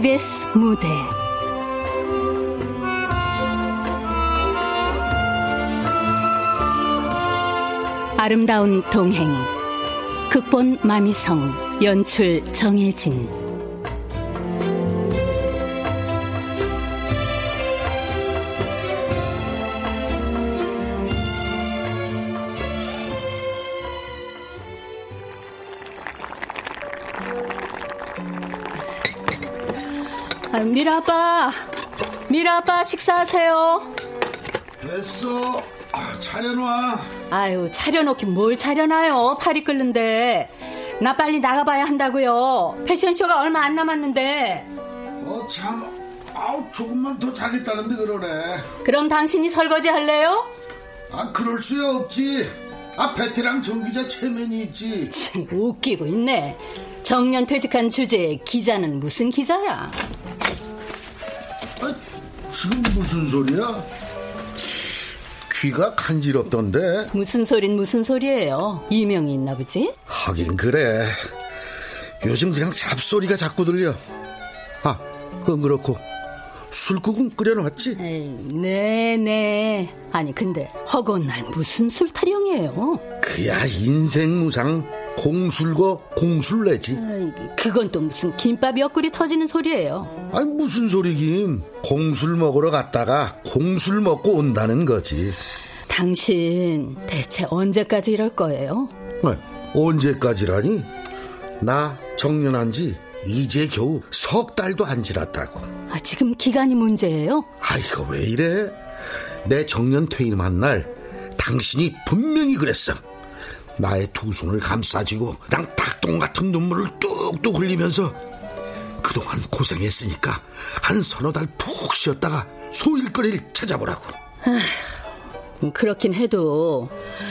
KBS 무대. 아름다운 동행. 극본 마미성 연출 정혜진 미라 아빠 미라 아빠 식사하세요 됐어. 아, 차려놔. 아유, 차려놓긴 뭘 차려놔요. 팔이 끓는데. 나 빨리 나가봐야 한다고요. 패션쇼가 얼마 안 남았는데. 어, 참. 아우, 조금만 더 자겠다는데 그러네. 그럼 당신이 설거지 할래요? 아, 그럴 수야 없지. 아, 베테랑 정기자 체면이 있지. 참, 웃기고 있네. 정년 퇴직한 주제에 기자는 무슨 기자야? 아, 지금 무슨 소리야? 귀가 간지럽던데. 무슨 소린 무슨 소리예요? 이명이 있나 보지? 하긴 그래. 요즘 그냥 잡소리가 자꾸 들려. 아, 그건 그렇고 술국은 끓여놨지? 에이, 네네. 아니 근데 허구한 날 무슨 술 타령이에요? 그야 인생 무상 공술거 공술내지. 아이, 그건 또 무슨 김밥 옆구리 터지는 소리예요. 아니 무슨 소리긴 공술 먹으러 갔다가 공술 먹고 온다는 거지. 당신 대체 언제까지 이럴 거예요? 아, 언제까지라니? 나 정년한 지 이제 겨우 석 달도 안 지났다고. 아, 지금 기간이 문제예요? 아 이거 왜 이래? 내 정년 퇴임한 날 당신이 분명히 그랬어. 나의 두 손을 감싸지고 그냥 닭똥 같은 눈물을 뚝뚝 흘리면서 그동안 고생했으니까 한 서너 달 푹 쉬었다가 소일거리를 찾아보라고. 음, 그렇긴 해도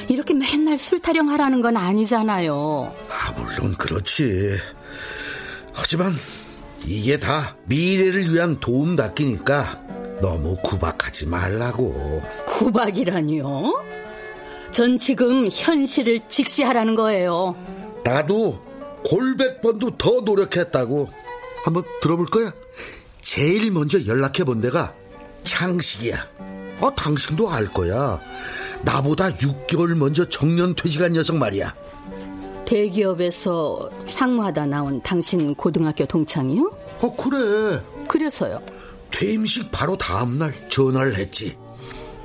이렇게 맨날 술 타령하라는 건 아니잖아요. 아, 물론 그렇지. 하지만 이게 다 미래를 위한 도움 닫기니까 너무 구박하지 말라고. 구박이라니요? 전 지금 현실을 직시하라는 거예요. 나도 골백 번도 더 노력했다고. 한번 들어볼 거야? 제일 먼저 연락해 본 데가 창식이야. 어, 당신도 알 거야. 나보다 6개월 먼저 정년 퇴직한 녀석 말이야. 대기업에서 상무하다 나온 당신 고등학교 동창이요? 어, 그래. 그래서요. 퇴임식 바로 다음날 전화를 했지.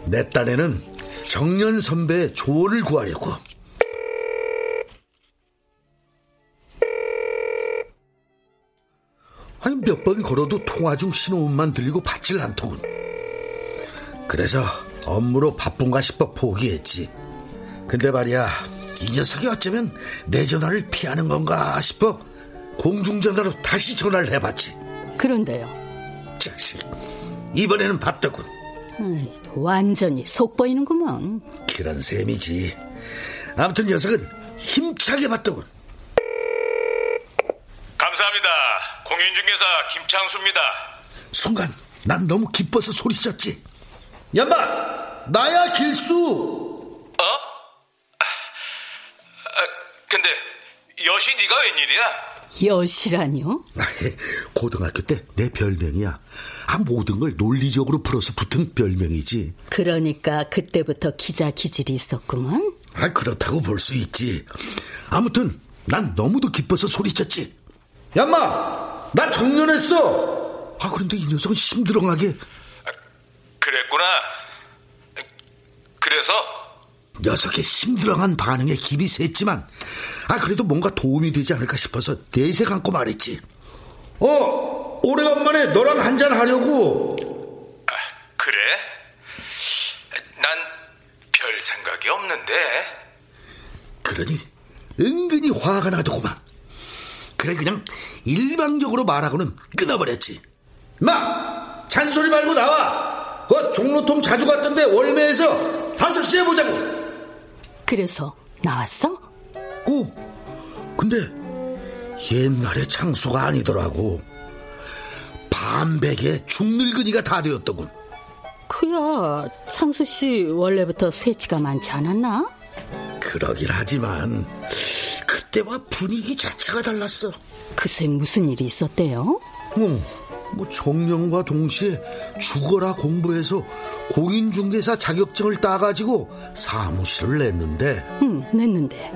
내 딴에는 정년 선배의 조언을 구하려고. 아니 몇 번 걸어도 통화 중 신호음만 들리고 받질 않더군. 그래서 업무로 바쁜가 싶어 포기했지. 근데 말이야 이 녀석이 어쩌면 내 전화를 피하는 건가 싶어 공중전화로 다시 전화를 해봤지. 그런데요. 자식 이번에는 받더군. 완전히 속 보이는구먼. 그런 셈이지. 아무튼 녀석은 힘차게 받더군. 감사합니다. 공인중개사 김창수입니다. 순간 난 너무 기뻐서 소리쳤지. 야마 나야 길수. 어? 아, 근데 여시 네가 웬일이야? 여시라니요? 고등학교 때 내 별명이야. 아 모든 걸 논리적으로 풀어서 붙은 별명이지. 그러니까 그때부터 기자 기질이 있었구먼. 아 그렇다고 볼 수 있지. 아무튼 난 너무도 기뻐서 소리쳤지. 야마 나 정년했어. 아 그런데 이 녀석은 심드렁하게 그랬구나. 그래서 녀석의 심드렁한 반응에 기비 셌지만 아 그래도 뭔가 도움이 되지 않을까 싶어서 내색 안고 말했지 어 오래간만에 너랑 한잔 하려고 그래? 난 별 생각이 없는데. 그러니 은근히 화가 나더구만 그래 그냥 일방적으로 말하고는 끊어버렸지 마 잔소리 말고 나와. 그 종로통 자주 갔던데 월매에서 다섯 시에 보자고. 그래서 나왔어? 어, 근데 옛날에 창수가 아니더라고. 반백에 중늙은이가 다 되었더군. 그야 창수 씨 원래부터 새치가 많지 않았나? 그러긴 하지만 그때와 분위기 자체가 달랐어. 글쎄 무슨 일이 있었대요? 어, 뭐 정년과 동시에 죽어라 공부해서 공인중개사 자격증을 따가지고 사무실을 냈는데 응 냈는데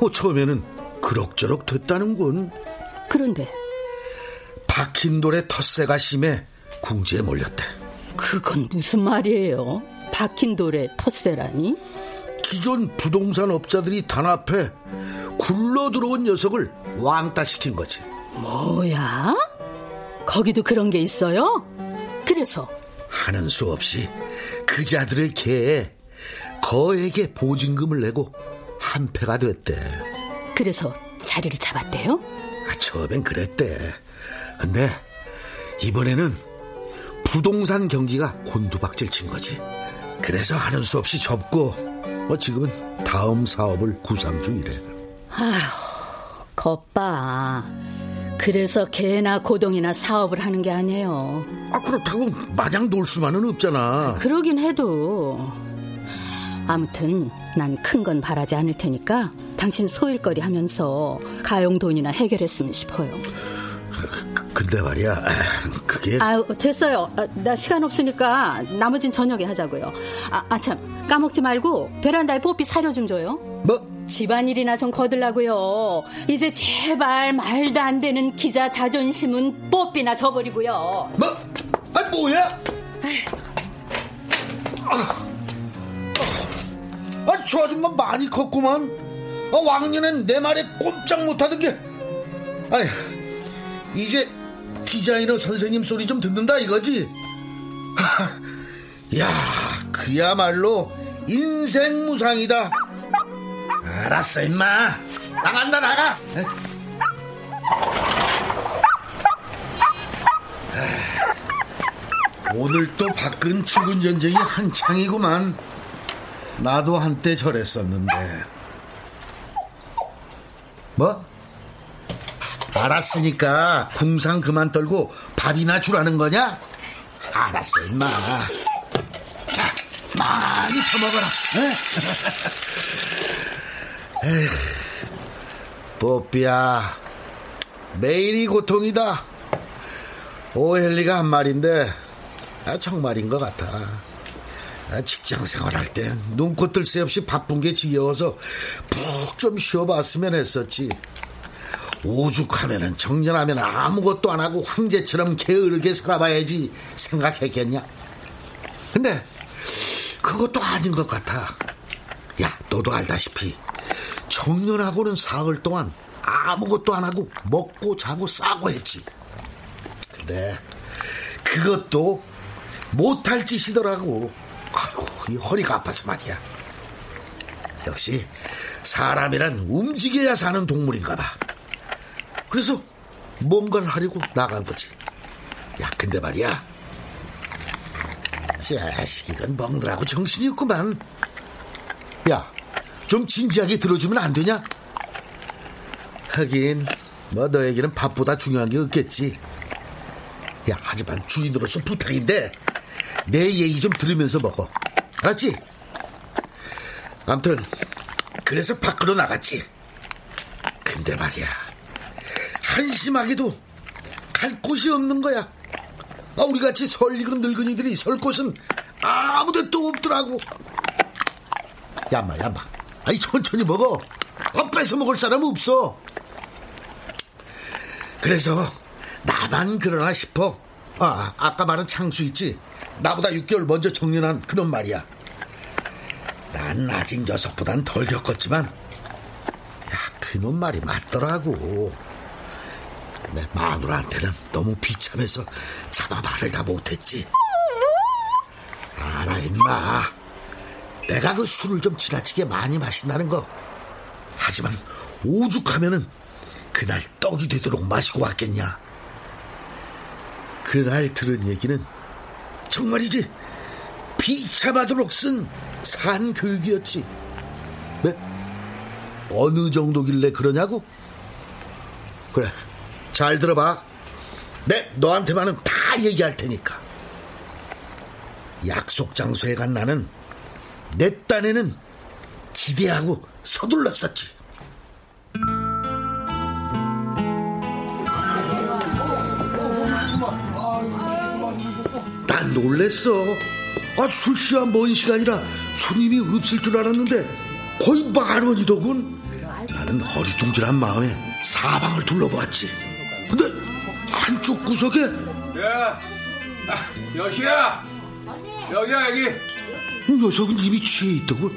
뭐 처음에는 그럭저럭 됐다는군. 그런데 박힌 돌에 텃세가 심해 궁지에 몰렸대. 그건 무슨 말이에요? 박힌 돌에 텃세라니? 기존 부동산 업자들이 단합해 굴러 들어온 녀석을 왕따 시킨 거지. 뭐야? 거기도 그런 게 있어요? 그래서 하는 수 없이 그자들을 개해 거에게 보증금을 내고 한패가 됐대. 그래서 자리를 잡았대요? 아, 처음엔 그랬대. 근데 이번에는 부동산 경기가 곤두박질 친 거지. 그래서 하는 수 없이 접고 뭐 지금은 다음 사업을 구상 중이래. 겉봐. 그래서 개나 고동이나 사업을 하는 게 아니에요. 아 그렇다고 마냥 놀 수만은 없잖아. 그러긴 해도 아무튼 난 큰 건 바라지 않을 테니까 당신 소일거리 하면서 가용 돈이나 해결했으면 싶어요. 그- 근데 말이야 그게 아유 됐어요. 아, 나 시간 없으니까 나머진 저녁에 하자고요. 아참 까먹지 말고 베란다에 뽀삐 사료 좀 줘요. 뭐 집안일이나 좀 거들라고요. 이제 제발 말도 안 되는 기자 자존심은 뽀삐나 줘버리고요. 뭐? 아 뭐야? 아, 저 아줌마 많이 컸구만. 아, 왕년엔 내 말에 꼼짝 못하던 게. 아이, 이제 디자이너 선생님 소리 좀 듣는다 이거지? 하, 야, 그야말로 인생 무상이다. 알았어, 임마. 나간다, 나가. 오늘 또 밖은 출근 전쟁이 한창이구만. 나도 한때 저랬었는데. 뭐? 알았으니까 궁상 그만 떨고 밥이나 주라는 거냐? 알았어, 임마. 자, 많이 처먹어라. 에휴, 뽀삐야, 매일이 고통이다. 오헬리가 한 말인데 아, 정말인 것 같아. 아, 직장 생활할 땐 눈코 뜰 새 없이 바쁜 게 지겨워서 푹 좀 쉬어봤으면 했었지. 오죽하면은 정년하면 아무것도 안 하고 황제처럼 게으르게 살아봐야지 생각했겠냐. 근데 그것도 아닌 것 같아. 야, 너도 알다시피 정년하고는 사흘 동안 아무것도 안 하고 먹고 자고 싸고 했지. 근데 그것도 못할 짓이더라고. 아이고, 이 허리가 아파서 말이야. 역시 사람이란 움직여야 사는 동물인가 봐. 그래서 뭔가를 하려고 나간 거지. 야, 근데 말이야. 자식, 이건 먹느라고 정신이 없구만. 야, 좀 진지하게 들어주면 안 되냐? 하긴, 뭐 너에게는 밥보다 중요한 게 없겠지. 야, 하지만 주인으로서 부탁인데 내 얘기 좀 들으면서 먹어. 알았지? 아무튼 그래서 밖으로 나갔지. 근데 말이야, 한심하게도 갈 곳이 없는 거야. 아, 우리 같이 설 익은 늙은이들이 설 곳은 아무데도 없더라고. 야마, 야마. 아이 천천히 먹어. 아, 뺏어 먹을 사람 없어. 그래서 나만 그러나 싶어. 아, 아까 말한 창수 있지? 나보다 6개월 먼저 정년한 그놈 말이야. 난 아직 녀석보단 덜 겪었지만, 야, 그놈 말이 맞더라고. 내 마누라한테는 너무 비참해서 차마 말을 다 못했지. 알아, 임마. 내가 그 술을 좀 지나치게 많이 마신다는 거. 하지만 오죽하면은 그날 떡이 되도록 마시고 왔겠냐. 그날 들은 얘기는 정말이지 비참하도록 쓴 산교육이었지. 네? 어느 정도길래 그러냐고? 그래, 잘 들어봐. 내 너한테만은 다 얘기할 테니까. 약속 장소에 간 나는 내 딴에는 기대하고 서둘렀었지. 난 놀랬어. 아, 술시와 먼 시간이라 손님이 없을 줄 알았는데 거의 만 원이더군. 나는 허리뚱질한 마음에 사방을 둘러보았지. 한쪽 구석에 야, 아, 여시야. 여기야 여기. 녀석은 이미 취해 있더군.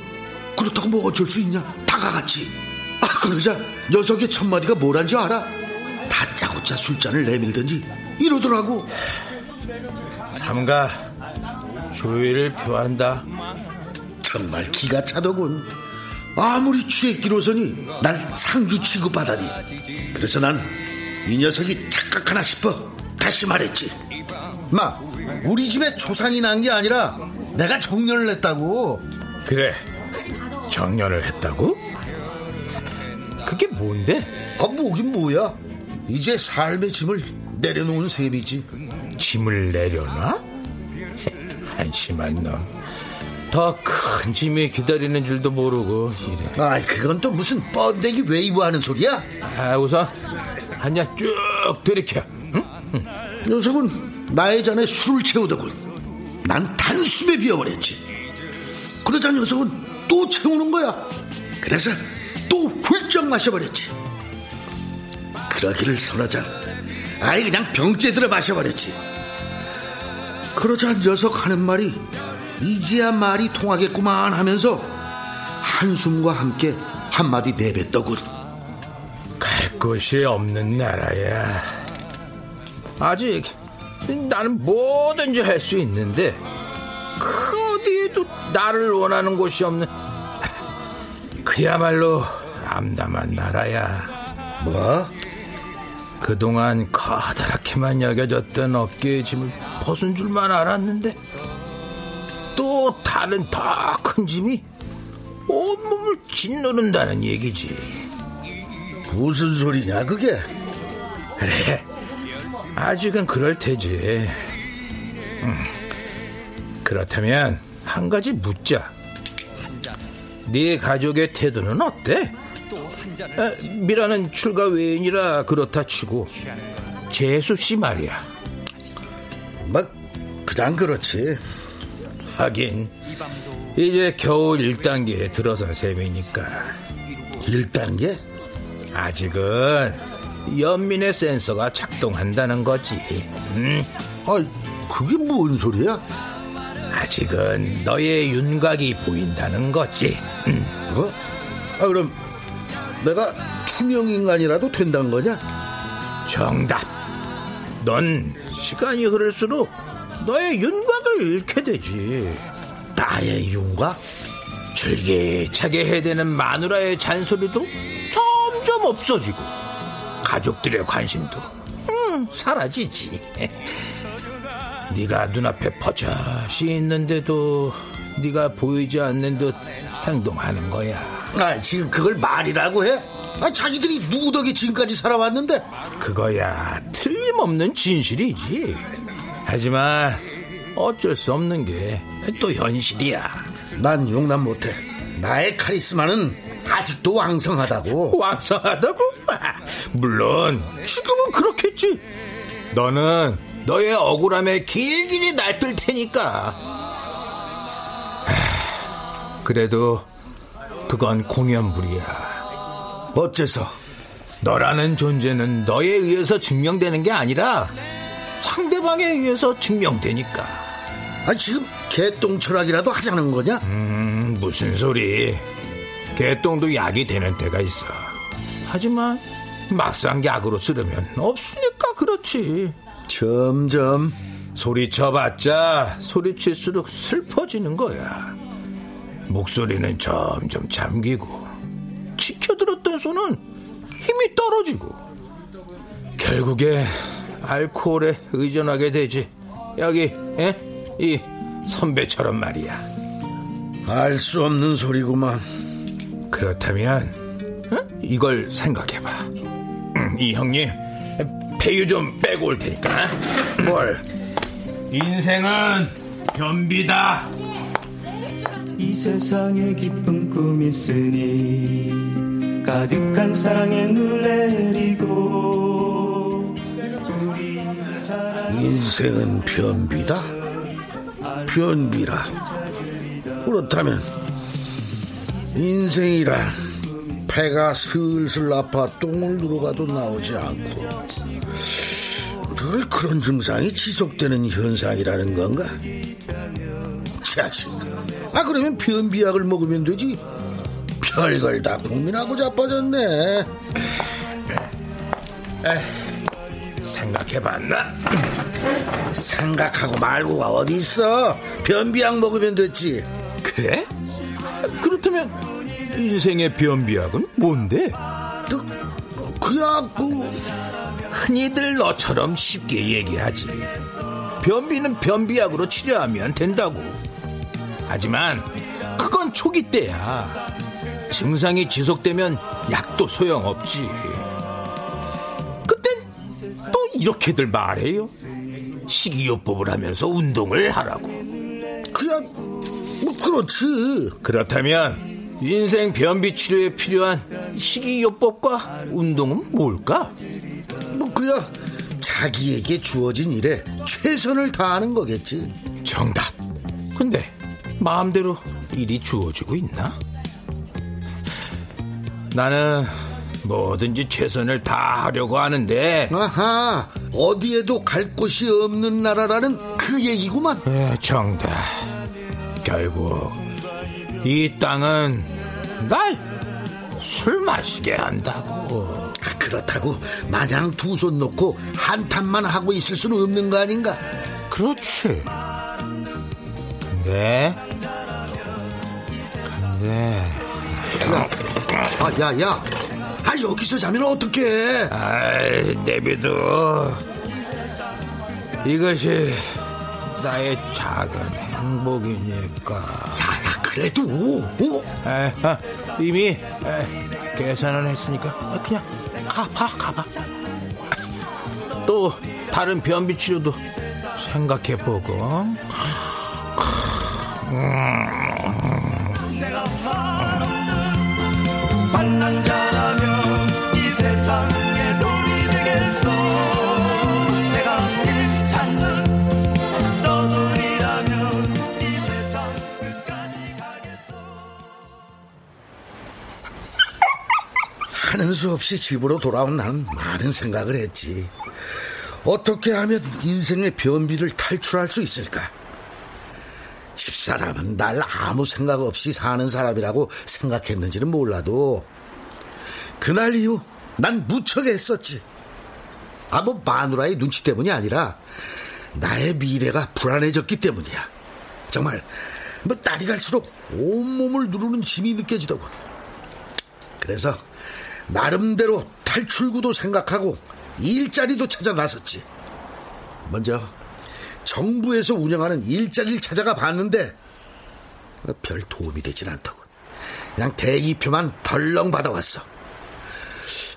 그렇다고 뭐 어쩔 수 있냐? 다가갔지. 아, 그러자 녀석의 첫 마디가 뭐란지 알아? 다짜고짜 술잔을 내밀든지 이러더라고. 삼가 조의를 표한다. 정말 기가 차더군. 아무리 취했기로서니 날 상주 취급하다니. 그래서 난 이 녀석이 착각하나 싶어 다시 말했지. 마, 우리 집에 초상이 난 게 아니라 내가 정년을 냈다고. 그래. 정년을 했다고? 그게 뭔데? 아, 뭐긴 뭐야. 이제 삶의 짐을 내려놓은 셈이지. 짐을 내려놔? 한심한 놈. 더 큰 짐이 기다리는 줄도 모르고 이래. 아, 그건 또 무슨 뻔데기 웨이브하는 소리야? 아, 우선 한 잔 쭉 들이켜. 응? 녀석은 나의 잔에 술을 채우더군. 난 단숨에 비워버렸지. 그러자 녀석은 또 채우는 거야. 그래서 또 훌쩍 마셔버렸지. 그러기를 잔. 아예 그냥 병째 들어 마셔버렸지. 그러자 녀석 하는 말이 이제야 말이 통하겠구만 하면서 한숨과 함께 한마디 내뱉더군. 갈 곳이 없는 나라야. 아직 나는 뭐든지 할 수 있는데 그 어디에도 나를 원하는 곳이 없는 그야말로 암담한 나라야. 뭐? 그동안 커다랗게만 여겨졌던 어깨의 짐을 벗은 줄만 알았는데 또 다른 더 큰 짐이 온몸을 짓누른다는 얘기지. 무슨 소리냐 그게? 그래. 아직은 그럴 테지. 음. 그렇다면 한 가지 묻자. 네 가족의 태도는 어때? 아, 미라는 출가 외인이라 그렇다 치고 재수 씨 말이야. 막 그냥 그렇지. 하긴 이제 겨우 1단계에 들어선 셈이니까 1단계? 아직은 연민의 센서가 작동한다는 거지. 음? 아, 그게 뭔 소리야? 아직은 너의 윤곽이 보인다는 거지. 음. 어? 아, 그럼 내가 투명 인간이라도 된다는 거냐? 정답. 넌 시간이 흐를수록 너의 윤곽을 잃게 되지. 나의 윤곽? 줄기차게 해대는 마누라의 잔소리도 점점 없어지고 가족들의 관심도 음, 사라지지. 네가 눈앞에 퍼젓이 있는데도 네가 보이지 않는 듯 행동하는 거야. 아, 지금 그걸 말이라고 해? 아, 자기들이 누구 덕에 지금까지 살아왔는데? 그거야 틀림없는 진실이지. 하지만 어쩔 수 없는 게 또 현실이야. 난 용납 못해. 나의 카리스마는 아직도 왕성하다고. 왕성하다고? 물론 지금은 그렇겠지. 너는 너의 억울함에 길길이 날뜰 테니까. 그래도 그건 공연불이야. 어째서? 너라는 존재는 너에 의해서 증명되는 게 아니라 상대방에 의해서 증명되니까. 아, 지금 개똥 철학이라도 하자는 거냐? 음, 무슨 소리. 개똥도 약이 되는 때가 있어. 하지만 막상 약으로 쓰려면 없으니까 그렇지. 점점 소리쳐봤자 소리칠수록 슬퍼지는 거야. 목소리는 점점 잠기고 지켜들었던 손은 힘이 떨어지고 결국에 알코올에 의존하게 되지. 여기 에? 이 선배처럼 말이야. 알 수 없는 소리구만. 그렇다면 어? 이걸 생각해봐. 음, 이 형님 배유 좀 빼고 올 테니까. 뭘? 인생은 변비다. 이 세상에 기쁜 꿈이 있으니 가득한 사랑에 눈을 내리고 우리 사랑 인생은 변비다? 변비라. 그렇다면 인생이란 배가 슬슬 아파 똥을 누르가도 나오지 않고 늘 그런 증상이 지속되는 현상이라는 건가? 자식. 아 그러면 변비약을 먹으면 되지. 별걸 다 고민하고 자빠졌네. 생각해봤나? 생각하고 말고가 어디 있어? 변비약 먹으면 됐지. 그래? 그렇다면 인생의 변비약은 뭔데? 그, 그야 그 흔히들 너처럼 쉽게 얘기하지. 변비는 변비약으로 치료하면 된다고. 하지만 그건 초기 때야. 증상이 지속되면 약도 소용없지. 그땐 또 이렇게들 말해요. 식이요법을 하면서 운동을 하라고. 그야 뭐 그렇지. 그렇다면 인생 변비 치료에 필요한 식이요법과 운동은 뭘까? 뭐 그야 자기에게 주어진 일에 최선을 다하는 거겠지. 정답. 근데 마음대로 일이 주어지고 있나? 나는 뭐든지 최선을 다하려고 하는데 아하 어디에도 갈 곳이 없는 나라라는 그 얘기구만. 에, 정답. 결국 이 땅은 날 술 마시게 한다고. 아, 그렇다고 마냥 두 손 놓고 한탄만 하고 있을 수는 없는 거 아닌가? 그렇지. 근데 근데 야, 아, 야, 야. 아, 여기서 자면 어떡해. 아이 내비도 이것이 나의 작은 행복이니까. 야, 야, 그래도, 어? 에, 아, 이미 에, 계산을 했으니까 그냥 가봐 가봐. 또 다른 변비 치료도 생각해 보고. 만 수 없이 집으로 돌아온 나는 많은 생각을 했지. 어떻게 하면 인생의 변비를 탈출할 수 있을까? 집사람은 날 아무 생각 없이 사는 사람이라고 생각했는지는 몰라도 그날 이후 난 무척 애썼지. 아, 뭐 마누라의 눈치 때문이 아니라 나의 미래가 불안해졌기 때문이야. 정말 뭐 날이 갈수록 온몸을 누르는 짐이 느껴지더군. 그래서 나름대로 탈출구도 생각하고 일자리도 찾아 나섰지. 먼저 정부에서 운영하는 일자리를 찾아가 봤는데 별 도움이 되진 않더군. 그냥 대기표만 덜렁 받아왔어.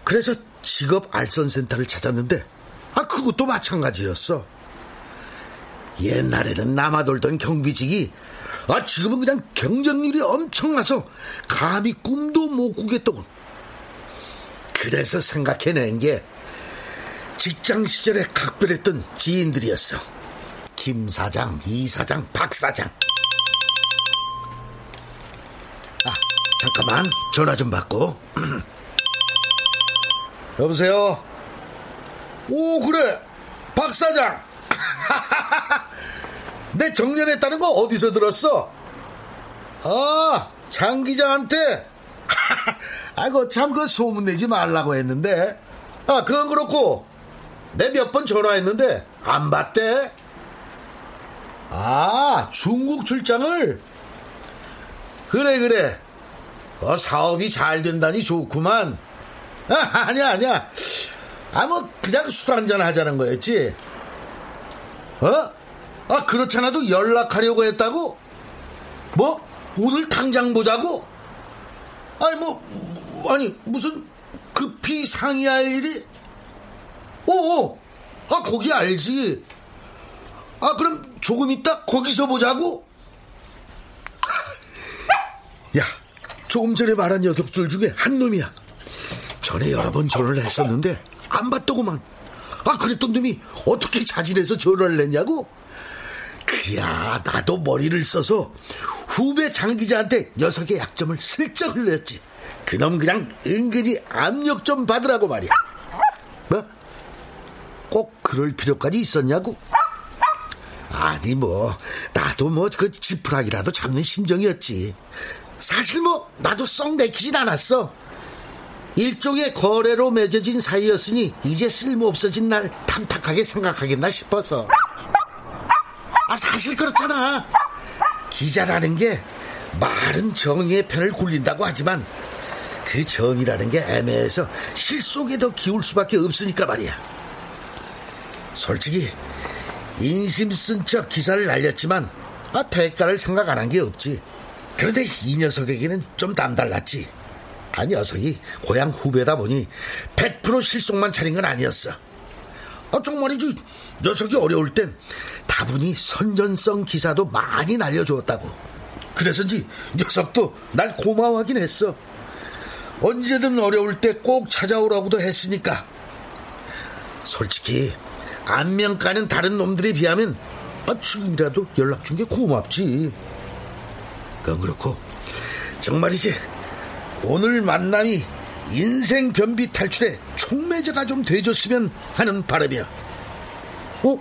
그래서 직업 알선센터를 찾았는데 아 그것도 마찬가지였어. 옛날에는 남아돌던 경비직이 아 지금은 그냥 경쟁률이 엄청나서 감히 꿈도 못 꾸겠더군. 그래서 생각해낸 게 직장 시절에 각별했던 지인들이었어. 김 사장, 이 사장, 박 사장. 아, 잠깐만 전화 좀 받고. 여보세요. 오 그래, 박 사장. 내 정년했다는 거 어디서 들었어? 아, 장 기자한테. 아이고 참 그 소문 내지 말라고 했는데. 아, 그건 그렇고 내 몇 번 전화했는데 안 받대. 아, 중국 출장을? 그래, 그래. 어, 사업이 잘 된다니 좋구만. 아, 아니야, 아니야. 아, 뭐, 그냥 술 한잔 하자는 거였지. 어? 아, 그렇잖아도 연락하려고 했다고? 뭐? 오늘 당장 보자고? 아니, 뭐, 아니, 무슨 급히 상의할 일이? 오, 아, 거기 알지. 아, 그럼 조금 있다 거기서 보자고? 야, 조금 전에 말한 여ገብ들 중에 한 놈이야. 전에 여러 번 전화를 했었는데 안 받더구만. 아, 그랬던 놈이 어떻게 자진해서 전화를 했냐고? 그야, 나도 머리를 써서 후배 장 기자한테 녀석의 약점을 슬쩍 흘렸지. 그놈 그냥 은근히 압력 좀 받으라고 말이야. 뭐? 꼭 그럴 필요까지 있었냐고? 아니 뭐 나도 뭐 그 지푸라기라도 잡는 심정이었지. 사실 뭐 나도 썩 내키진 않았어. 일종의 거래로 맺어진 사이였으니 이제 쓸모없어진 날 탐탁하게 생각하겠나 싶어서. 아 사실 그렇잖아. 기자라는 게 말은 정의의 편을 굴린다고 하지만 그 정의라는 게 애매해서 실속에 더 기울 수밖에 없으니까 말이야. 솔직히 인심 쓴 척 기사를 날렸지만 아 대가를 생각 안 한 게 없지. 그런데 이 녀석에게는 좀 남달랐지. 아 녀석이 고향 후배다 보니 100% 실속만 차린 건 아니었어. 아 정말이지 녀석이 어려울 땐 다분히 선전성 기사도 많이 날려주었다고. 그래서인지 녀석도 날 고마워하긴 했어. 언제든 어려울 때 꼭 찾아오라고도 했으니까. 솔직히 안면 가는 다른 놈들에 비하면 아, 지금이라도 연락 준 게 고맙지. 그건 그렇고 정말이지 오늘 만남이 인생 변비 탈출에 촉매제가 좀 돼줬으면 하는 바람이야. 어?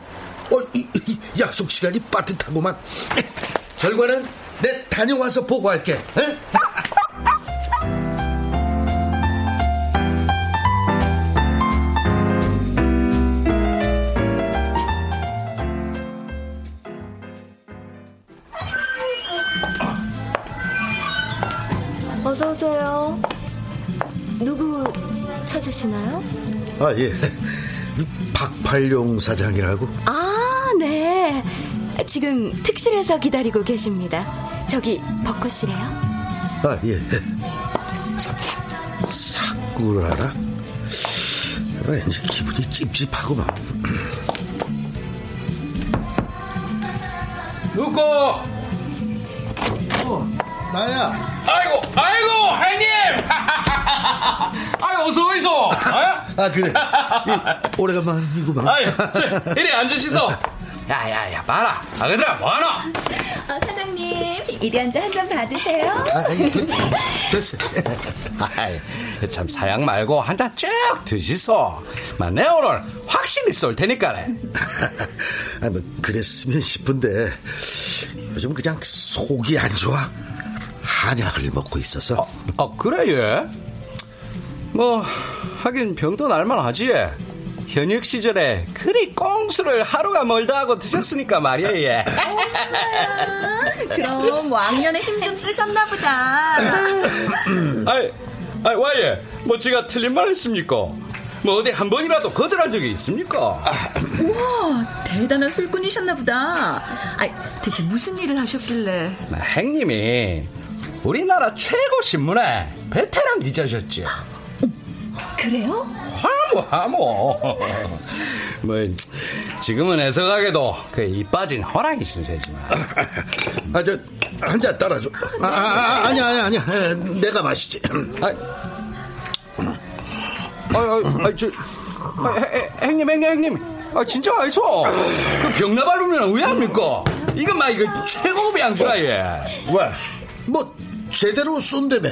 어, 이, 이, 약속 시간이 빠듯하고만. 결과는 내 다녀와서 보고할게. 에? 어서 오세요. 누구 찾으시나요? 아, 예. 박팔룡 사장이라고? 아, 네. 지금 특실에서 기다리고 계십니다. 저기 벚꽃이래요. 아, 예. 사, 사꾸라라? 왠지 기분이 찝찝하구만. 누구? 어, 나야. 아이고, 아이고, 형님! 아이, 어서 오이소! 아, 아, 그래. 예, 오래간만이구만. 아이, 저, 이리 앉으시소! 야, 야, 야, 봐라. 아그들아, 뭐하노? 어, 사장님, 이리 앉아 한 잔 받으세요. 아, 그, 됐어. 아이, 참, 사양 말고 한 잔 쭉 드시소. 마, 내 오늘 확실히 쏠 테니까래. 아, 뭐, 그랬으면 싶은데, 요즘 그냥 속이 안 좋아. 한약을 먹고 있어서. 아, 그래, 예? 뭐, 하긴 병도 날만하지, 예. 현역 시절에 그리 꽁수를 하루가 멀다 하고 드셨으니까 말이야, 예. 그럼 왕년에 힘 좀 쓰셨나 보다. 아이, 아이, 와예. 뭐, 제가 틀린 말 했습니까? 뭐, 어디 한 번이라도 거절한 적이 있습니까? 우와, 대단한 술꾼이셨나 보다. 아, 대체 무슨 일을 하셨길래? 나 행님이 우리나라 최고 신문의 베테랑 기자셨지. 그래요? 하 모, 하모. 뭐, 지금은 애석하게도 그이 빠진 호랑이 신세지만. 아, 저, 한 잔 따라줘. 아, 아, 아, 아니야, 아니야, 아니야. 에, 내가 마시지. 아, 아, 아, 아, 저, 아, 해, 행님, 행님, 행님. 아, 진짜 아니소. 그 병나발 오면 왜 합니까? 이건 막 이거 최고급의 양주라, 예. 왜? 뭐, 제대로 쏜다며.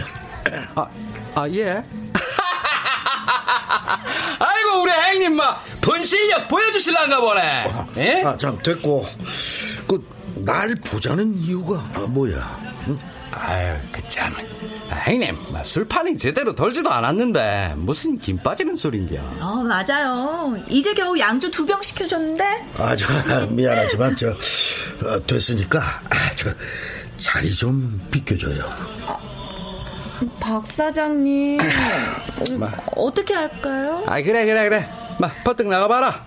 아, 아, 예. 아이고, 우리 행님 막 번실력 보여주실란가 보네. 예? 아, 참, 됐고. 그, 날 보자는 이유가 뭐야? 응? 아유, 그 참. 아, 형님, 술판이 제대로 돌지도 않았는데 무슨 김 빠지는 소린겨. 어, 맞아요. 이제 겨우 양주 두 병 시켜줬는데? 아, 저, 미안하지만, 저, 어, 됐으니까, 아, 저, 자리 좀 비켜줘요. 박 사장님, 어, 어떻게 할까요? 아, 그래, 그래, 그래. 마, 버뜩 나가봐라.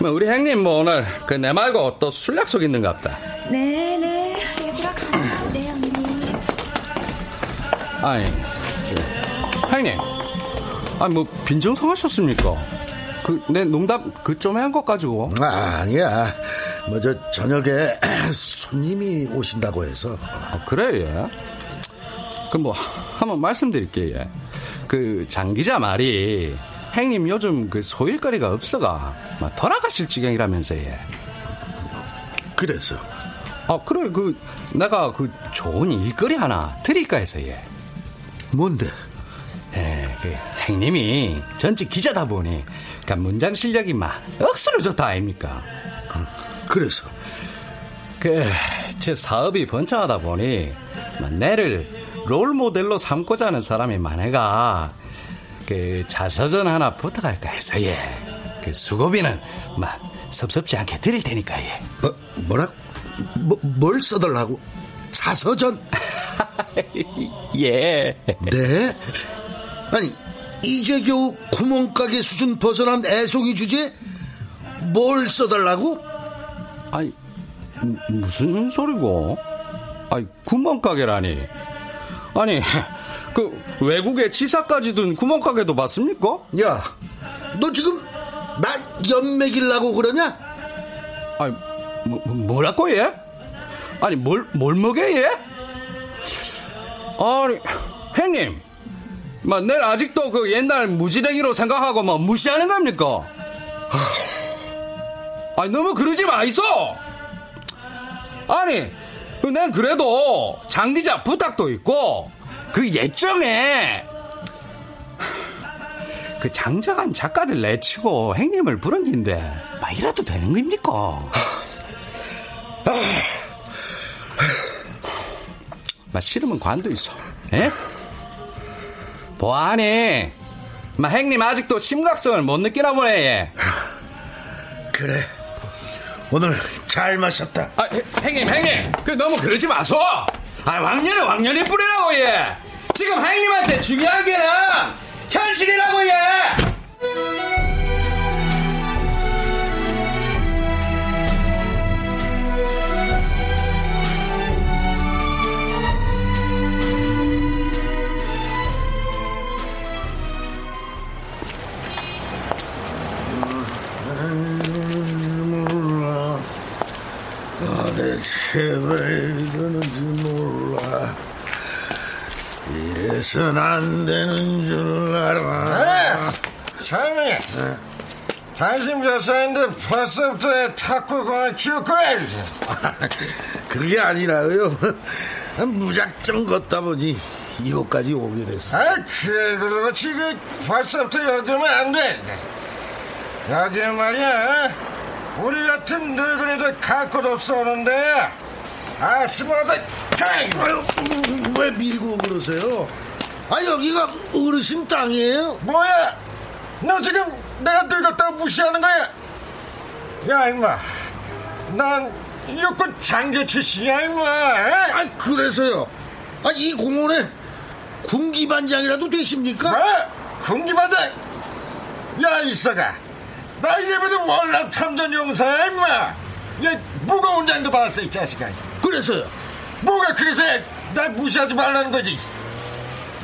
뭐 우리 형님 뭐 오늘 그 내 말고 또 술 약속 있는갑다. 네네. 얘들아 가. 네, 언니. 아니, 저, 형님. 아니 뭐 빈정상 하셨습니까? 그 내 농담 그 좀 한 것 가지고. 아, 아니야. 뭐 저 저녁에 손님이 오신다고 해서. 아, 그래 예. 그 뭐 한번 말씀드릴게요. 예. 그장 기자 말이 형님 요즘 그 소일거리가 없어가 막 돌아가실 지경이라면서 예. 그래서 아 그래 그 내가 그 좋은 일거리 하나 드릴까 해서 예. 뭔데? 예, 그 형님이 전직 기자다 보니 그 문장 실력이 막 억수로 좋다 아닙니까? 그래서 그 제 사업이 번창하다 보니 막 내를 롤 모델로 삼고자 하는 사람이 많아가 그 자서전 하나 부탁할까 해서 예. 그 수고비는 막 섭섭지 않게 드릴 테니까 예. 뭐, 뭐라? 뭐, 뭘 써달라고? 자서전? 예. 네? 아니 이제 겨우 구멍가게 수준 벗어난 애송이 주제? 뭘 써달라고? 아니 무- 무슨 소리고? 아니 구멍가게라니. 아니 그 외국에 지사까지 둔 구멍가게도 맞습니까? 야, 너 지금 나 연맥이려고 그러냐? 아니 뭐, 뭐- 뭐라고 얘? 아니 뭘 뭘 먹여 얘? 아니 형님, 막 내일 아직도 그 옛날 무지랭이로 생각하고 막 무시하는 겁니까? 아니 너무 그러지 마이소. 아니 난 그래도 장기자 부탁도 있고 그 예정에 그 장정한 작가들 내치고 형님을 부른 긴데 막 이래도 되는 겁니까? 막 싫으면 관도 있어. 예? 보아하니 막 형님 아직도 심각성을 못 느끼나 보네 얘. 그래. 오늘 잘 마셨다. 아, 형님, 형님, 그 너무 그러지 마소. 아, 왕년은 왕년이 뿌리라고 얘. 지금 형님한테 중요한 게는 현실이라고 얘. 제발 이러는지 몰라. 이래선 안 되는 줄 알아. 참이 당신 여사인데 벌써부터 탁구공을 키울 거야. 그게 아니라요. 무작정 걷다 보니 이곳까지 오게 됐어. 아 그래 그렇지 그 벌써부터 여기 오면 안 돼 여기 말이야 우리 같은 늙은이들 갈곳 없어 오는데 아스마다 아유, 왜 밀고 그러세요? 아 여기가 어르신 땅이에요? 뭐야 너 지금 내가 늙었다고 무시하는 거야 야 임마 난 육군 장교 출신이야 임마 아 그래서요. 아 이 공원에 군기반장이라도 되십니까? 뭐? 군기반장? 야 이서가 나 이래봬도 월남 참전 용사야 임마 얘 무거운 장도 받았어 이 자식아 그래서요. 뭐가 그래서 날 무시하지 말라는 거지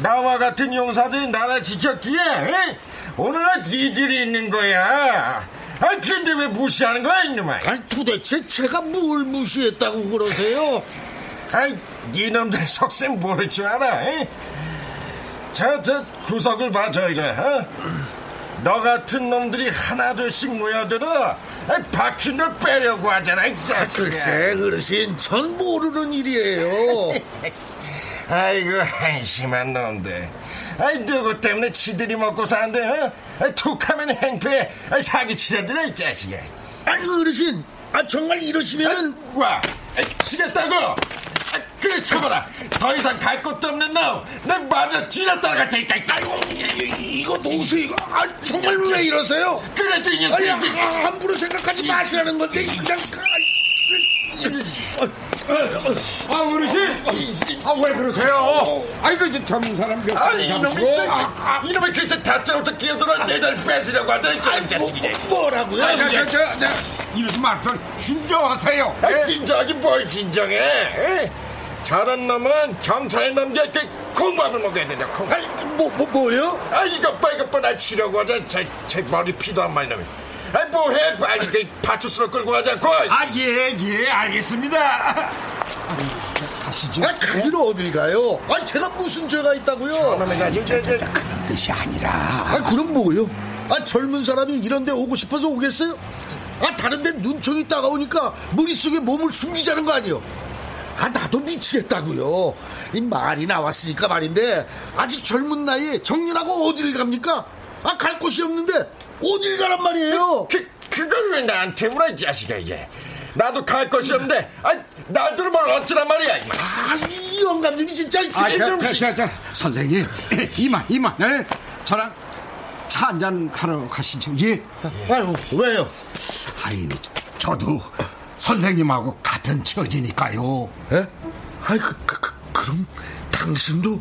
나와 같은 용사들이 나라 지켰기에 에? 오늘날 니들이 있는 거야 아 근데 왜 무시하는 거야 이놈아 아 도대체 제가 뭘 무시했다고 그러세요? 아이 이놈들 속셈 모를 줄 알아 에? 저, 저 구석을 봐 저기 어? 너 같은 놈들이 하나둘씩 모여들어 아이, 박힌 걸 빼려고 하잖아 이 자식아 글쎄 어르신 전 모르는 일이에요. 아이고 한심한 놈들 아이 누구 때문에 지들이 먹고 사는데 어? 아이, 툭하면 행패 아이, 사기치려들어 이 자식아 아 어르신 아 정말 이러시면은 와 아이, 아, 그래 잡아라 더 이상 갈 곳도 없는 놈내 맞아 뒤로 따라갈 테니까 아이고 이거 놓으세요. 이거. 아 정말 왜 이러세요? 그래도 이 녀석이 함부로 생각하지 마시라는 건데 그냥 아, 아, 아, 어르신! 아, 왜 그러세요? 아이고, 이제 젊은 사람 몇 아, 분 이놈이. 저, 아, 이놈의 글쎄 다짜고짜 끼어들어 내 자리 뺏으려고 하자, 이 자식이네. 뭐라고요? 아, 저, 저, 저, 저, 이러지 말고 진정하세요. 아, 예? 진정하긴 뭘 진정해. 에? 잘한 놈은 경찰에 넘겨 그 콩밥을 먹어야 된다, 콩. 아니, 뭐, 뭐, 뭐요? 아, 봐, 이것 봐, 나 치려고 하자. 제, 제 머리 피도 안 말려면. 아, 뭐해? 빨리 그 파출소로 끌고 가자고. 아, 예, 예, 알겠습니다. 가시죠. 아, 가기로 어딜 가요? 아, 제가 무슨 죄가 있다고요? 그런 뜻이 아니라. 아, 그럼 뭐요? 아, 젊은 사람이 이런 데 오고 싶어서 오겠어요? 아, 다른 데 눈총이 따가우니까 머릿속에 몸을 숨기자는 거 아니요? 아, 나도 미치겠다고요. 이 말이 나왔으니까 말인데 아직 젊은 나이에 정년하고 어딜 갑니까? 아, 갈 곳이 없는데 어딜 가란 말이에요? 그, 그걸 왜 나한테 물어, 이 자식아, 이게. 나도 갈 것이 없는데, 아, 나도 뭘 어찌란 말이야, 이마. 아, 이 영감님이 진짜 아, 자, 자, 자, 자, 선생님. 이만, 이만. 예? 저랑 차 한잔 하러 가시죠. 예? 아유, 왜요? 아이, 저도 선생님하고 같은 처지니까요. 에? 아이, 그, 그, 그, 그럼 당신도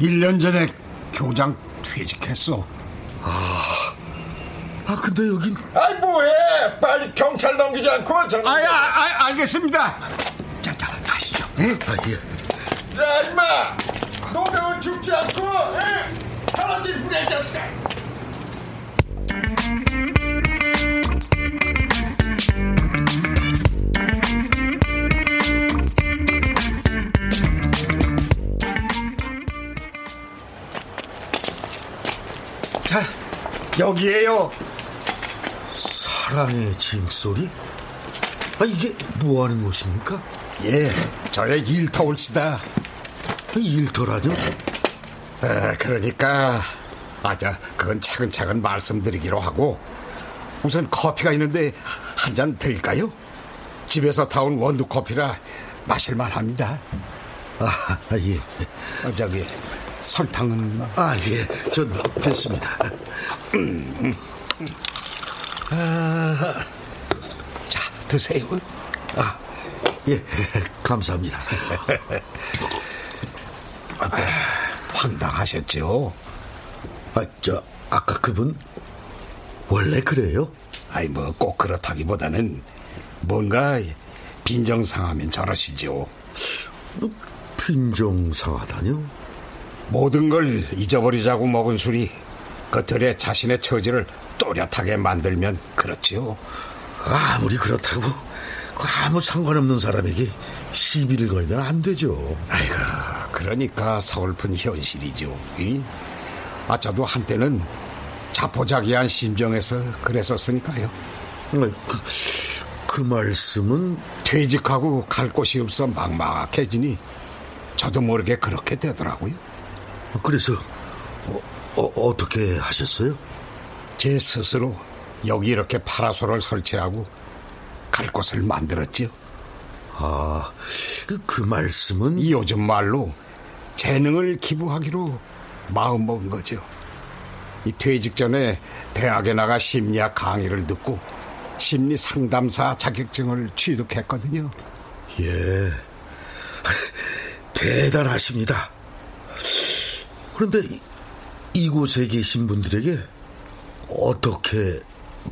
1년 전에 교장 퇴직했어. 아, 근데 여긴 아이, 뭐해? 빨리 경찰 넘기지 않고, 저. 아, 아, 아, 알겠습니다. 자, 자, 가시죠. 예? 아, 예. 야, 임마! 너는 죽지 않고, 에? 사라질 뿐이야, 이 자식아! 여기에요. 사랑의 징소리? 아, 이게 뭐 하는 곳입니까? 예, 저의 일터 올시다. 일터라뇨? 아, 그러니까, 아자, 그건 차근차근 말씀드리기로 하고, 우선 커피가 있는데 한 잔 드릴까요? 집에서 타온 원두 커피라 마실만 합니다. 아, 예. 어, 저기, 설탕은. 아, 예. 전 됐습니다. 아, 자, 드세요. 아, 예. 감사합니다. 황당하셨죠? 아, 저, 아까 그분, 원래 그래요? 아이, 뭐, 꼭 그렇다기보다는 뭔가 빈정상하면 저러시죠. 빈정상하다뇨? 모든 걸 잊어버리자고 먹은 술이 겉들에 자신의 처지를 또렷하게 만들면 그렇지요. 아무리 그렇다고 그 아무 상관없는 사람에게 시비를 걸면 안 되죠. 아이고, 그러니까 서글픈 현실이죠. 이? 아, 저도 한때는 자포자기한 심정에서 그랬었으니까요. 그, 그 말씀은 퇴직하고 갈 곳이 없어 막막해지니 저도 모르게 그렇게 되더라고요. 그래서 어, 어, 떻게 하셨어요? 제 스스로 여기 이렇게 파라솔을 설치하고 갈 곳을 만들었지요. 아, 그, 그 말씀은 이 요즘 말로 재능을 기부하기로 마음먹은 거죠. 이 퇴직 전에 대학에 나가 심리학 강의를 듣고 심리 상담사 자격증을 취득했거든요. 예. 대단하십니다. 그런데 이- 이곳에 계신 분들에게 어떻게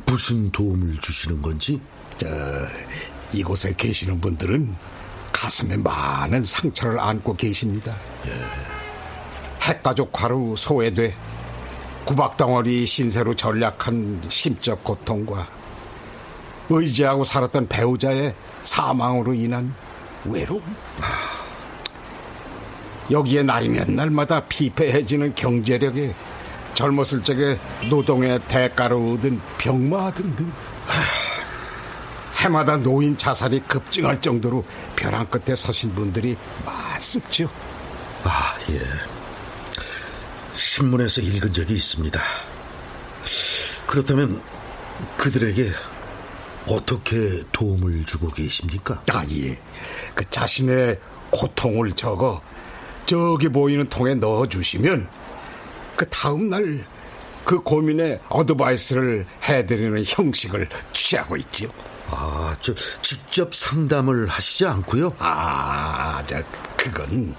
무슨 도움을 주시는 건지? 저 이곳에 계시는 분들은 가슴에 많은 상처를 안고 계십니다. 핵가족 과로 소외돼 구박덩어리 신세로 전락한 심적 고통과 의지하고 살았던 배우자의 사망으로 인한 외로움. 여기에 날이면 날마다 피폐해지는 경제력에 젊었을 적에 노동의 대가로 얻은 병마 등등. 해마다 노인 자살이 급증할 정도로 벼랑 끝에 서신 분들이 많습죠. 아, 예. 신문에서 읽은 적이 있습니다. 그렇다면 그들에게 어떻게 도움을 주고 계십니까? 아, 예. 그 자신의 고통을 적어 저기 보이는 통에 넣어주시면 그 다음날 그 고민에 어드바이스를 해드리는 형식을 취하고 있지요. 아, 저 직접 상담을 하시지 않고요? 아, 저 그건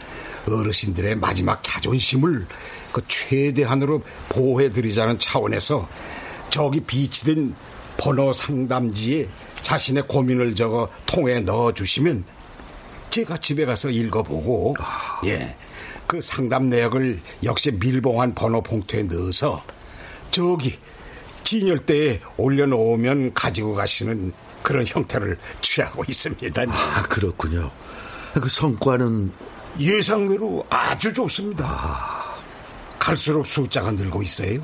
어르신들의 마지막 자존심을 그 최대한으로 보호해드리자는 차원에서 저기 비치된 번호 상담지에 자신의 고민을 적어 통에 넣어주시면 제가 집에 가서 읽어보고 예, 그 상담 내역을 역시 밀봉한 번호 봉투에 넣어서 저기 진열대에 올려놓으면 가지고 가시는 그런 형태를 취하고 있습니다. 아, 그렇군요. 그 성과는 예상외로 아주 좋습니다. 갈수록 숫자가 늘고 있어요.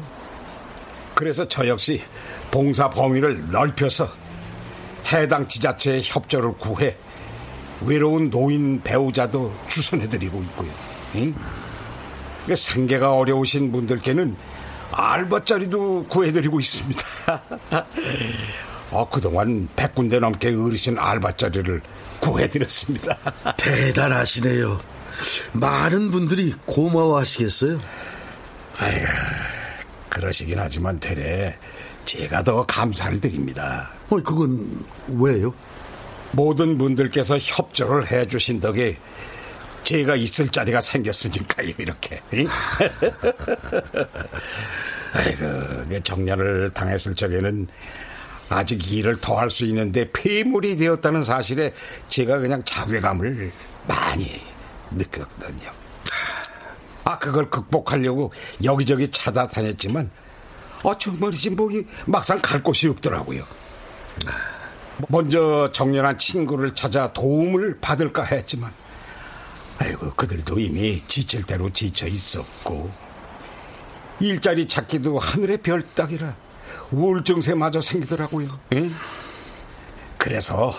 그래서 저 역시 봉사 범위를 넓혀서 해당 지자체의 협조를 구해 외로운 노인 배우자도 주선해드리고 있고요. 응? 그 생계가 어려우신 분들께는 알바자리도 구해드리고 있습니다. 어, 그동안 100군데 넘게 어르신 알바자리를 구해드렸습니다. 대단하시네요. 많은 분들이 고마워하시겠어요? 아휴, 그러시긴 하지만 되레 제가 더 감사를 드립니다. 어, 그건 왜요? 모든 분들께서 협조를 해주신 덕에 제가 있을 자리가 생겼으니까요, 이렇게. 아이고, 정년을 당했을 적에는 아직 일을 더 할 수 있는데 폐물이 되었다는 사실에 제가 그냥 자괴감을 많이 느꼈거든요. 아, 그걸 극복하려고 여기저기 찾아다녔지만, 어, 정말이지, 뭐, 막상 갈 곳이 없더라고요. 먼저 정년한 친구를 찾아 도움을 받을까 했지만, 아이고, 그들도 이미 지칠 대로 지쳐 있었고, 일자리 찾기도 하늘의 별 따기라 우울증세마저 생기더라고요. 응? 그래서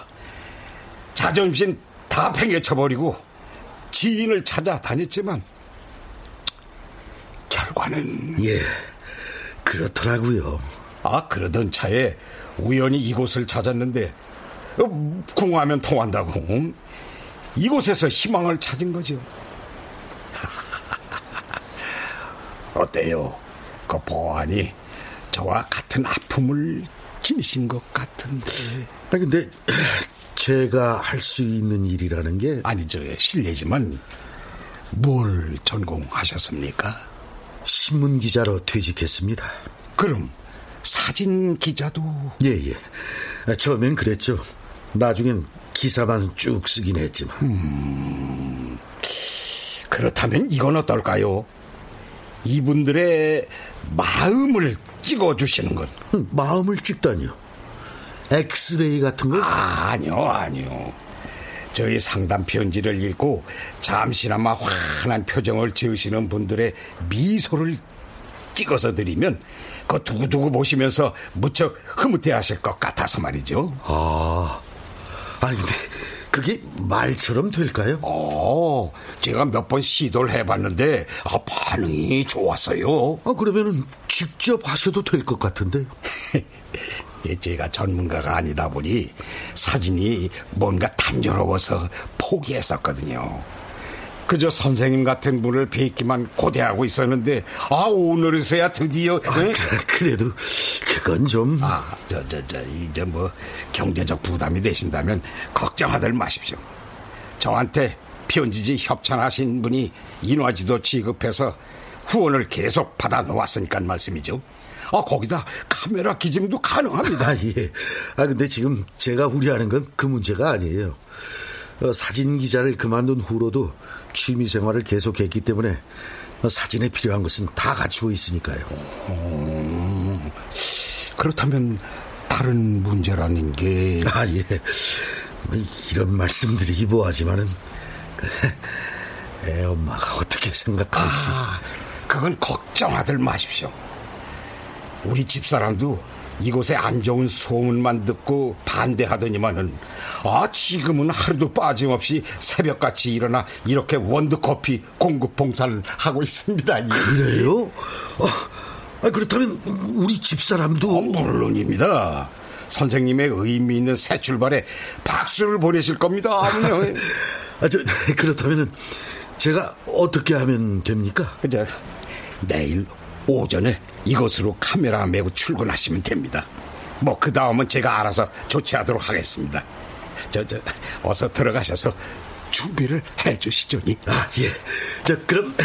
자존심 다 팽개쳐버리고 지인을 찾아 다녔지만 결과는 예 그렇더라고요. 아 그러던 차에 우연히 이곳을 찾았는데 어, 궁하면 통한다고 응? 이곳에서 희망을 찾은 거죠. 어때요? 그 보안이 저와 같은 아픔을 지니신 것 같은데. 아 근데 제가 할 수 있는 일이라는 게 아니죠 실례지만 뭘 전공하셨습니까? 신문 기자로 퇴직했습니다. 그럼 사진 기자도 예예. 예. 처음엔 그랬죠. 나중엔 기사만 쭉 쓰긴 했지만. 음, 그렇다면 이건 어떨까요? 이분들의 마음을 찍어주시는 것. 마음을 찍다니요? 엑스레이 같은 거? 아, 아니요, 아니요. 저희 상담 편지를 읽고 잠시나마 환한 표정을 지으시는 분들의 미소를 찍어서 드리면 그 두고두고 보시면서 무척 흐뭇해 하실 것 같아서 말이죠. 아, 아니, 근데 그게 말처럼 될까요? 어, 제가 몇 번 시도를 해봤는데 아, 반응이 좋았어요. 아, 그러면 직접 하셔도 될 것 같은데. 예, 제가 전문가가 아니다 보니 사진이 뭔가 단조로워서 포기했었거든요. 그저 선생님 같은 분을 뵙기만 고대하고 있었는데 아 오늘에서야 드디어 아, 네? 그래도 그건 좀. 아저 저 저 이제 뭐 경제적 부담이 되신다면 걱정하들 마십시오. 저한테 편지지 협찬하신 분이 인화지도 지급해서 후원을 계속 받아 놓았으니까 말씀이죠. 아 거기다 카메라 기증도 가능합니다. 아, 예. 아 근데 지금 제가 우려하는 건 그 문제가 아니에요. 어, 사진 기자를 그만둔 후로도 취미 생활을 계속했기 때문에 어, 사진에 필요한 것은 다 갖추고 있으니까요. 음, 그렇다면 다른 문제라는 게 아 예. 뭐 이런 말씀드리기 뭐하지만은 애 엄마가 어떻게 생각할지. 아, 그건 걱정하들 마십시오. 우리 집사람도 이곳에 안 좋은 소문만 듣고 반대하더니만은 아 지금은 하루도 빠짐없이 새벽같이 일어나 이렇게 원두커피 공급 봉사를 하고 있습니다. 그래요? 아, 그렇다면 우리 집사람도 어, 물론입니다. 선생님의 의미 있는 새 출발에 박수를 보내실 겁니다. 아, 저, 그렇다면 제가 어떻게 하면 됩니까? 그저 내일 오전에 이곳으로 카메라 메고 출근하시면 됩니다. 뭐 그 다음은 제가 알아서 조치하도록 하겠습니다. 저, 저, 어서 들어가셔서 준비를 해주시죠. 아, 예. 저, 그럼,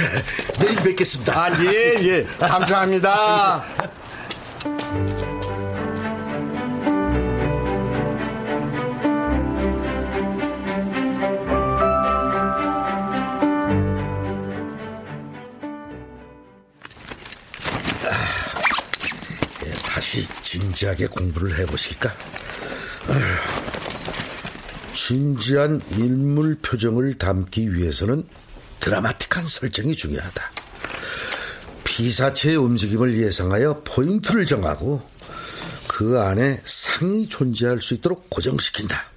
내일 뵙겠습니다. 아, 예, 예. 감사합니다. 진지하게 공부를 해보실까? 진지한 인물 표정을 담기 위해서는 드라마틱한 설정이 중요하다. 피사체의 움직임을 예상하여 포인트를 정하고 그 안에 상이 존재할 수 있도록 고정시킨다.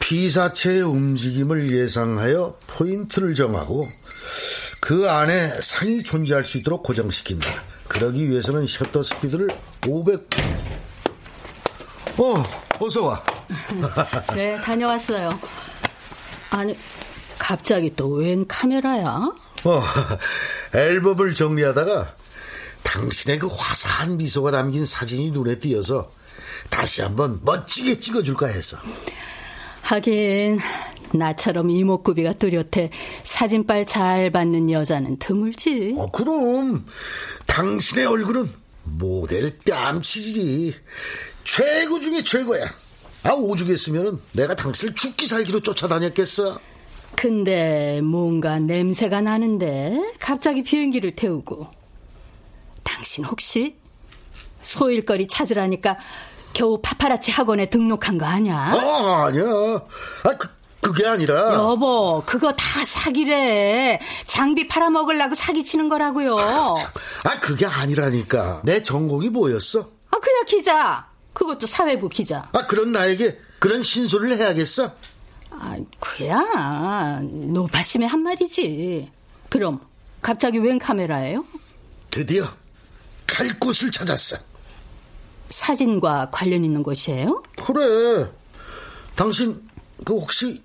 피사체의 움직임을 예상하여 포인트를 정하고 그 안에 상이 존재할 수 있도록 고정시킨다. 그러기 위해서는 셔터 스피드를 500. 어, 어서 와. 네, 다녀왔어요. 아니, 갑자기 또 웬 카메라야? 어, 앨범을 정리하다가 당신의 그 화사한 미소가 담긴 사진이 눈에 띄어서 다시 한번 멋지게 찍어줄까 해서. 하긴 나처럼 이목구비가 뚜렷해 사진빨 잘 받는 여자는 드물지. 어, 그럼 당신의 얼굴은 모델 뺨치지. 최고 중에 최고야. 아, 오죽했으면 내가 당신을 죽기 살기로 쫓아다녔겠어. 근데 뭔가 냄새가 나는데 갑자기 비행기를 태우고. 당신 혹시 소일거리 찾으라니까 겨우 파파라치 학원에 등록한 거 아니야? 아, 아니야. 아, 그, 그게 아니라. 여보, 그거 다 사기래. 장비 팔아먹으려고 사기치는 거라고요. 아, 그게 아니라니까. 내 전공이 뭐였어? 아, 그냥 기자. 그것도 사회부 기자. 아, 그런 나에게 그런 신소리를 해야겠어? 아, 그야. 노파심의 한 말이지. 그럼, 갑자기 웬 카메라예요? 드디어 갈 곳을 찾았어. 사진과 관련 있는 곳이에요? 그래. 당신, 그 혹시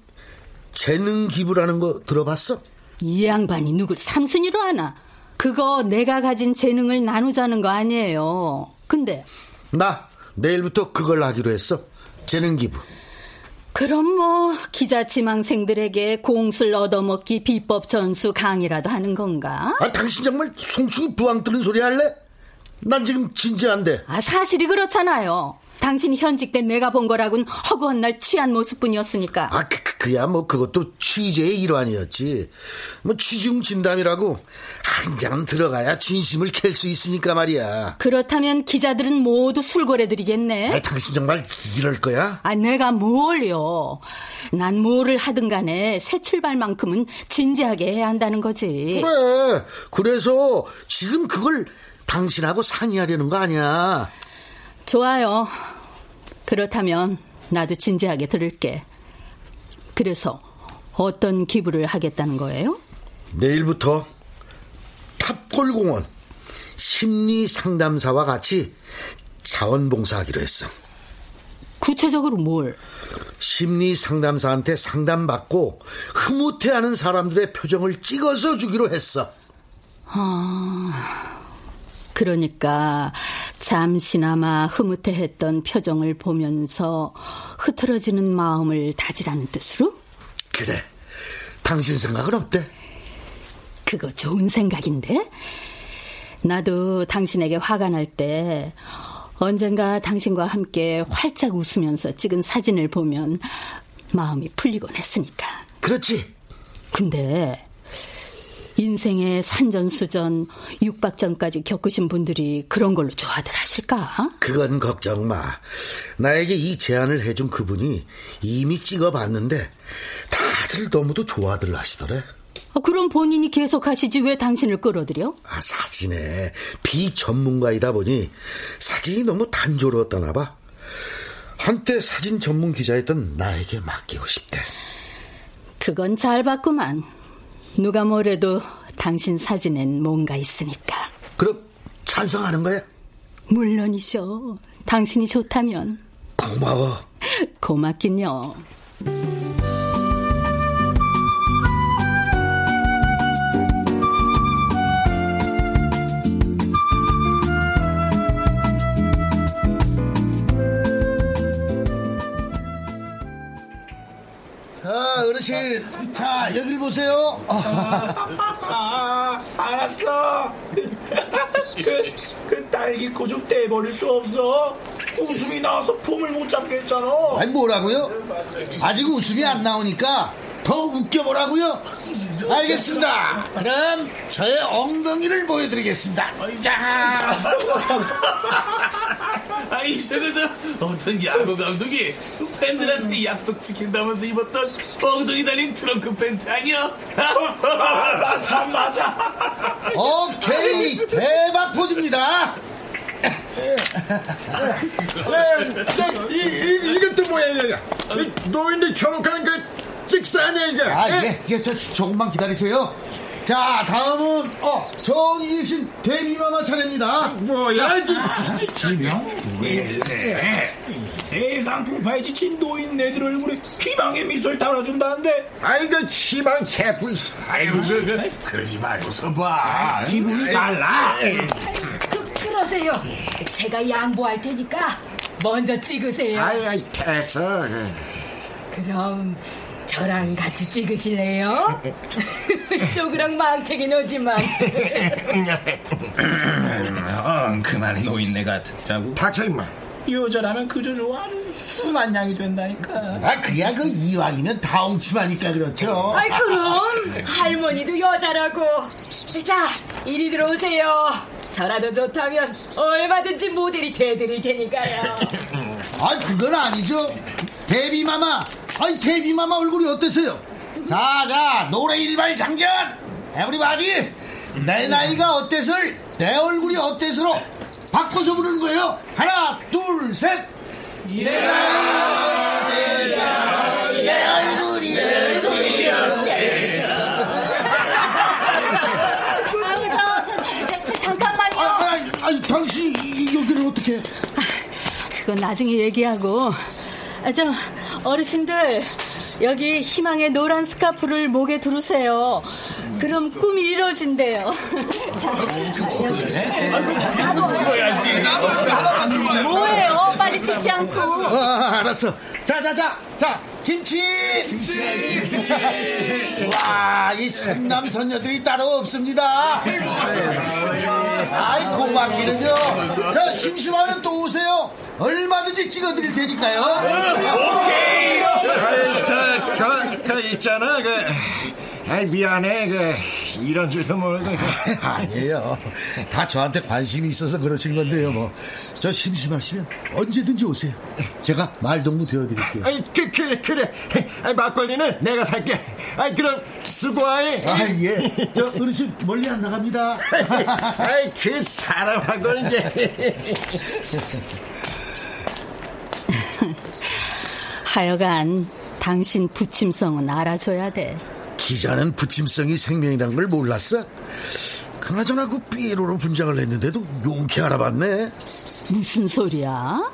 재능 기부라는 거 들어봤어? 이 양반이 누굴 삼순이로 하나? 그거 내가 가진 재능을 나누자는 거 아니에요. 근데. 나 내일부터 그걸 하기로 했어. 재능 기부. 그럼 뭐 기자 지망생들에게 공술 얻어먹기 비법 전수 강의라도 하는 건가? 아, 당신 정말 송충이 부황 뜨는 소리 할래? 난 지금 진지한데. 아, 사실이 그렇잖아요. 당신이 현직 때 내가 본 거라곤 허구한 날 취한 모습뿐이었으니까. 아, 그, 그, 야 뭐, 그것도 취재의 일환이었지. 뭐, 취중 진담이라고 한잔 들어가야 진심을 캘 수 있으니까 말이야. 그렇다면 기자들은 모두 술고래들이겠네. 아, 당신 정말 이럴 거야? 아, 내가 뭘요. 난 뭐를 하든 간에 새 출발만큼은 진지하게 해야 한다는 거지. 그래. 그래서 지금 그걸 당신하고 상의하려는 거 아니야. 좋아요. 그렇다면 나도 진지하게 들을게. 그래서 어떤 기부를 하겠다는 거예요? 내일부터 탑골공원 심리 상담사와 같이 자원봉사하기로 했어. 구체적으로 뭘? 심리 상담사한테 상담받고 흐뭇해하는 사람들의 표정을 찍어서 주기로 했어. 아, 그러니까 잠시나마 흐뭇해했던 표정을 보면서 흐트러지는 마음을 다지라는 뜻으로? 그래. 당신 생각은 어때? 그거 좋은 생각인데? 나도 당신에게 화가 날 때 언젠가 당신과 함께 활짝 웃으면서 찍은 사진을 보면 마음이 풀리곤 했으니까. 그렇지. 근데 인생의 산전수전, 육박전까지 겪으신 분들이 그런 걸로 좋아들 하실까? 그건 걱정 마. 나에게 이 제안을 해준 그분이 이미 찍어봤는데 다들 너무도 좋아들 하시더래. 아, 그럼 본인이 계속 하시지 왜 당신을 끌어들여? 아, 사진에 비전문가이다 보니 사진이 너무 단조로웠다나 봐. 한때 사진 전문 기자였던 나에게 맡기고 싶대. 그건 잘 봤구만. 누가 뭐래도 당신 사진엔 뭔가 있으니까. 그럼 찬성하는 거야? 물론이죠. 당신이 좋다면. 고마워. 고맙긴요. 어르신. 자, 여길 보세요. 아, 알았어. 그, 그 딸기코 좀 떼버릴 수 없어? 웃음이 나와서 폼을 못 잡겠잖아. 아니, 뭐라고요? 아직 웃음이 안 나오니까 더 웃겨보라고요? 알겠습니다. 그럼 저의 엉덩이를 보여드리겠습니다. 자, 아, 이제는 저 어떤 야구 감독이 팬들한테 약속 지킨다면서 입었던 엉덩이 달린 트렁크 팬트 아니야? 맞아, 맞아. 오케이, 대박 포즈입니다. 이, 이, 이것도 뭐야, 이거. 이 노인들 결혼하는 그 직사 아니야, 이거. 아, 예, 저, 저, 조금만 기다리세요. 자, 다음은, 어, 저기 계신 데뷔마마 차례입니다. 뭐야, 기명? 왜 세상 풍파에 지친 노인 네들 얼굴에 희망의 미소를 달아준다는데 아이고, 희망 개뿔. 아이고, 그, 그. 그러지 말고서 봐. 기분이 달라. 그러세요. 제가 양보할 테니까 먼저 찍으세요. 아이, 아이, 됐어. 그럼 저랑 같이 찍으실래요? 쪼그랑 망치긴 오지만 어, 그만 노인네 같으라고. 닥쳐, 임마. 여자라면 그저 좋아 순한 양이 된다니까. 아, 그야 그 이왕이면 다홍치마니까 그렇죠. 아이 그럼 할머니도 여자라고 자 이리 들어오세요 저라도 좋다면 얼마든지 모델이 돼드릴 테니까요 아, 그건 아니죠. 데뷔 마마. 아니, 데뷔마마 얼굴이 어땠어요? 자, 자, 노래 일발 장전! 에브리바디! 내 나이가 어땠을, 내 얼굴이 어땠으로 바꿔서 부르는 거예요. 하나, 둘, 셋! 내 나이가 어땠을, 내 얼굴이 저, 저, 저, 잠깐만요 아니, 아니, 당신 여기를 어떻게. 그건 나중에 얘기하고. 아, 저 어르신들 여기 희망의 노란 스카프를 목에 두르세요. 그럼 꿈이 이루어진대요. 뭐예요? 빨리 찍지 않고. 아, 알았어. 자, 자, 자, 자, 김치! 김치! 와, 이 성남 선녀들이 따로 없습니다. 아이, 고맙기는요. 자, 심심하면 또 오세요. 얼마든지 찍어드릴 테니까요. 오케이! 저, 그, 그, 있잖아, 그. 아이, 미안해, 그. 이런 줄도 모르고. 아니에요. 다 저한테 관심이 있어서 그러신 건데요, 뭐. 저 심심하시면 언제든지 오세요. 제가 말동무 되어드릴게요. 아이, 그, 그래, 그래. 아이, 막걸리는 내가 살게. 아이, 그럼, 수고하이. 아, 예. 저 어르신 멀리 안 나갑니다. 아이, 그 사람하고 이 제. 하여간 당신 부침성은 알아줘야 돼. 기자는 부침성이 생명이란 걸 몰랐어? 그나저나 그 삐로로 분장을 했는데도 용케 알아봤네. 무슨 소리야?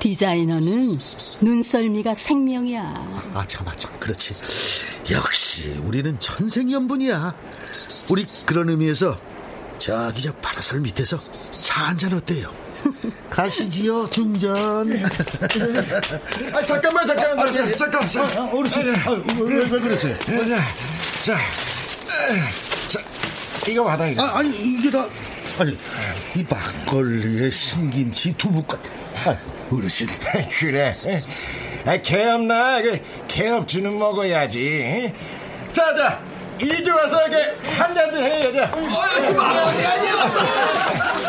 디자이너는 눈썰미가 생명이야. 아, 참, 아, 참, 그렇지. 역시 우리는 천생연분이야. 우리 그런 의미에서 저기 저 파라솔 밑에서 차 한잔 어때요? 가시지요, 중전. 아, 잠깐만, 잠깐만, 아, 예, 예. 잠깐만, 잠깐만. 아, 아, 어르신, 아, 왜, 왜 그러세요? 자, 자, 이거 받아, 이거. 아, 아니, 이게 다, 아니, 이 막걸리에 신김치, 두부까지. 아, 어르신. 그래. 아, 개업나, 그, 개업 주는 먹어야지. 자, 자, 이리 와서 이렇게 한 잔들 해, 여자.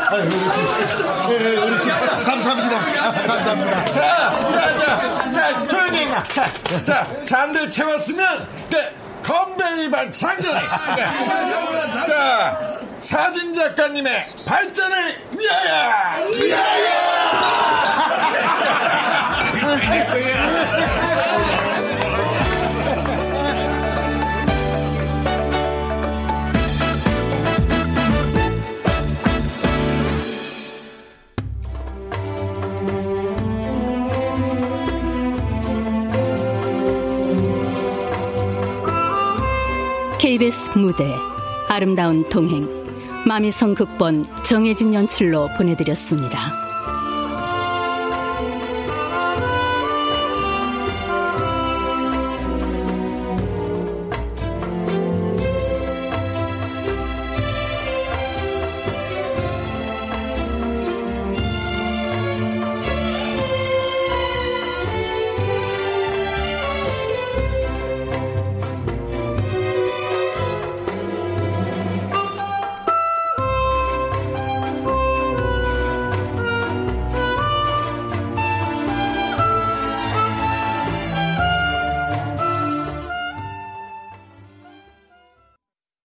아유, 어르신. 예, 어르신. 감사합니다. 아, 감사합니다. 자, 자, 자, 자, 조용히 해, 자, 자, 잔들 채웠으면, 그, 건배 이발 장전해. 자, 사진 작가님의 발전을 위하여! KBS 무대 아름다운 동행 마미성 극본 정혜진 연출로 보내드렸습니다.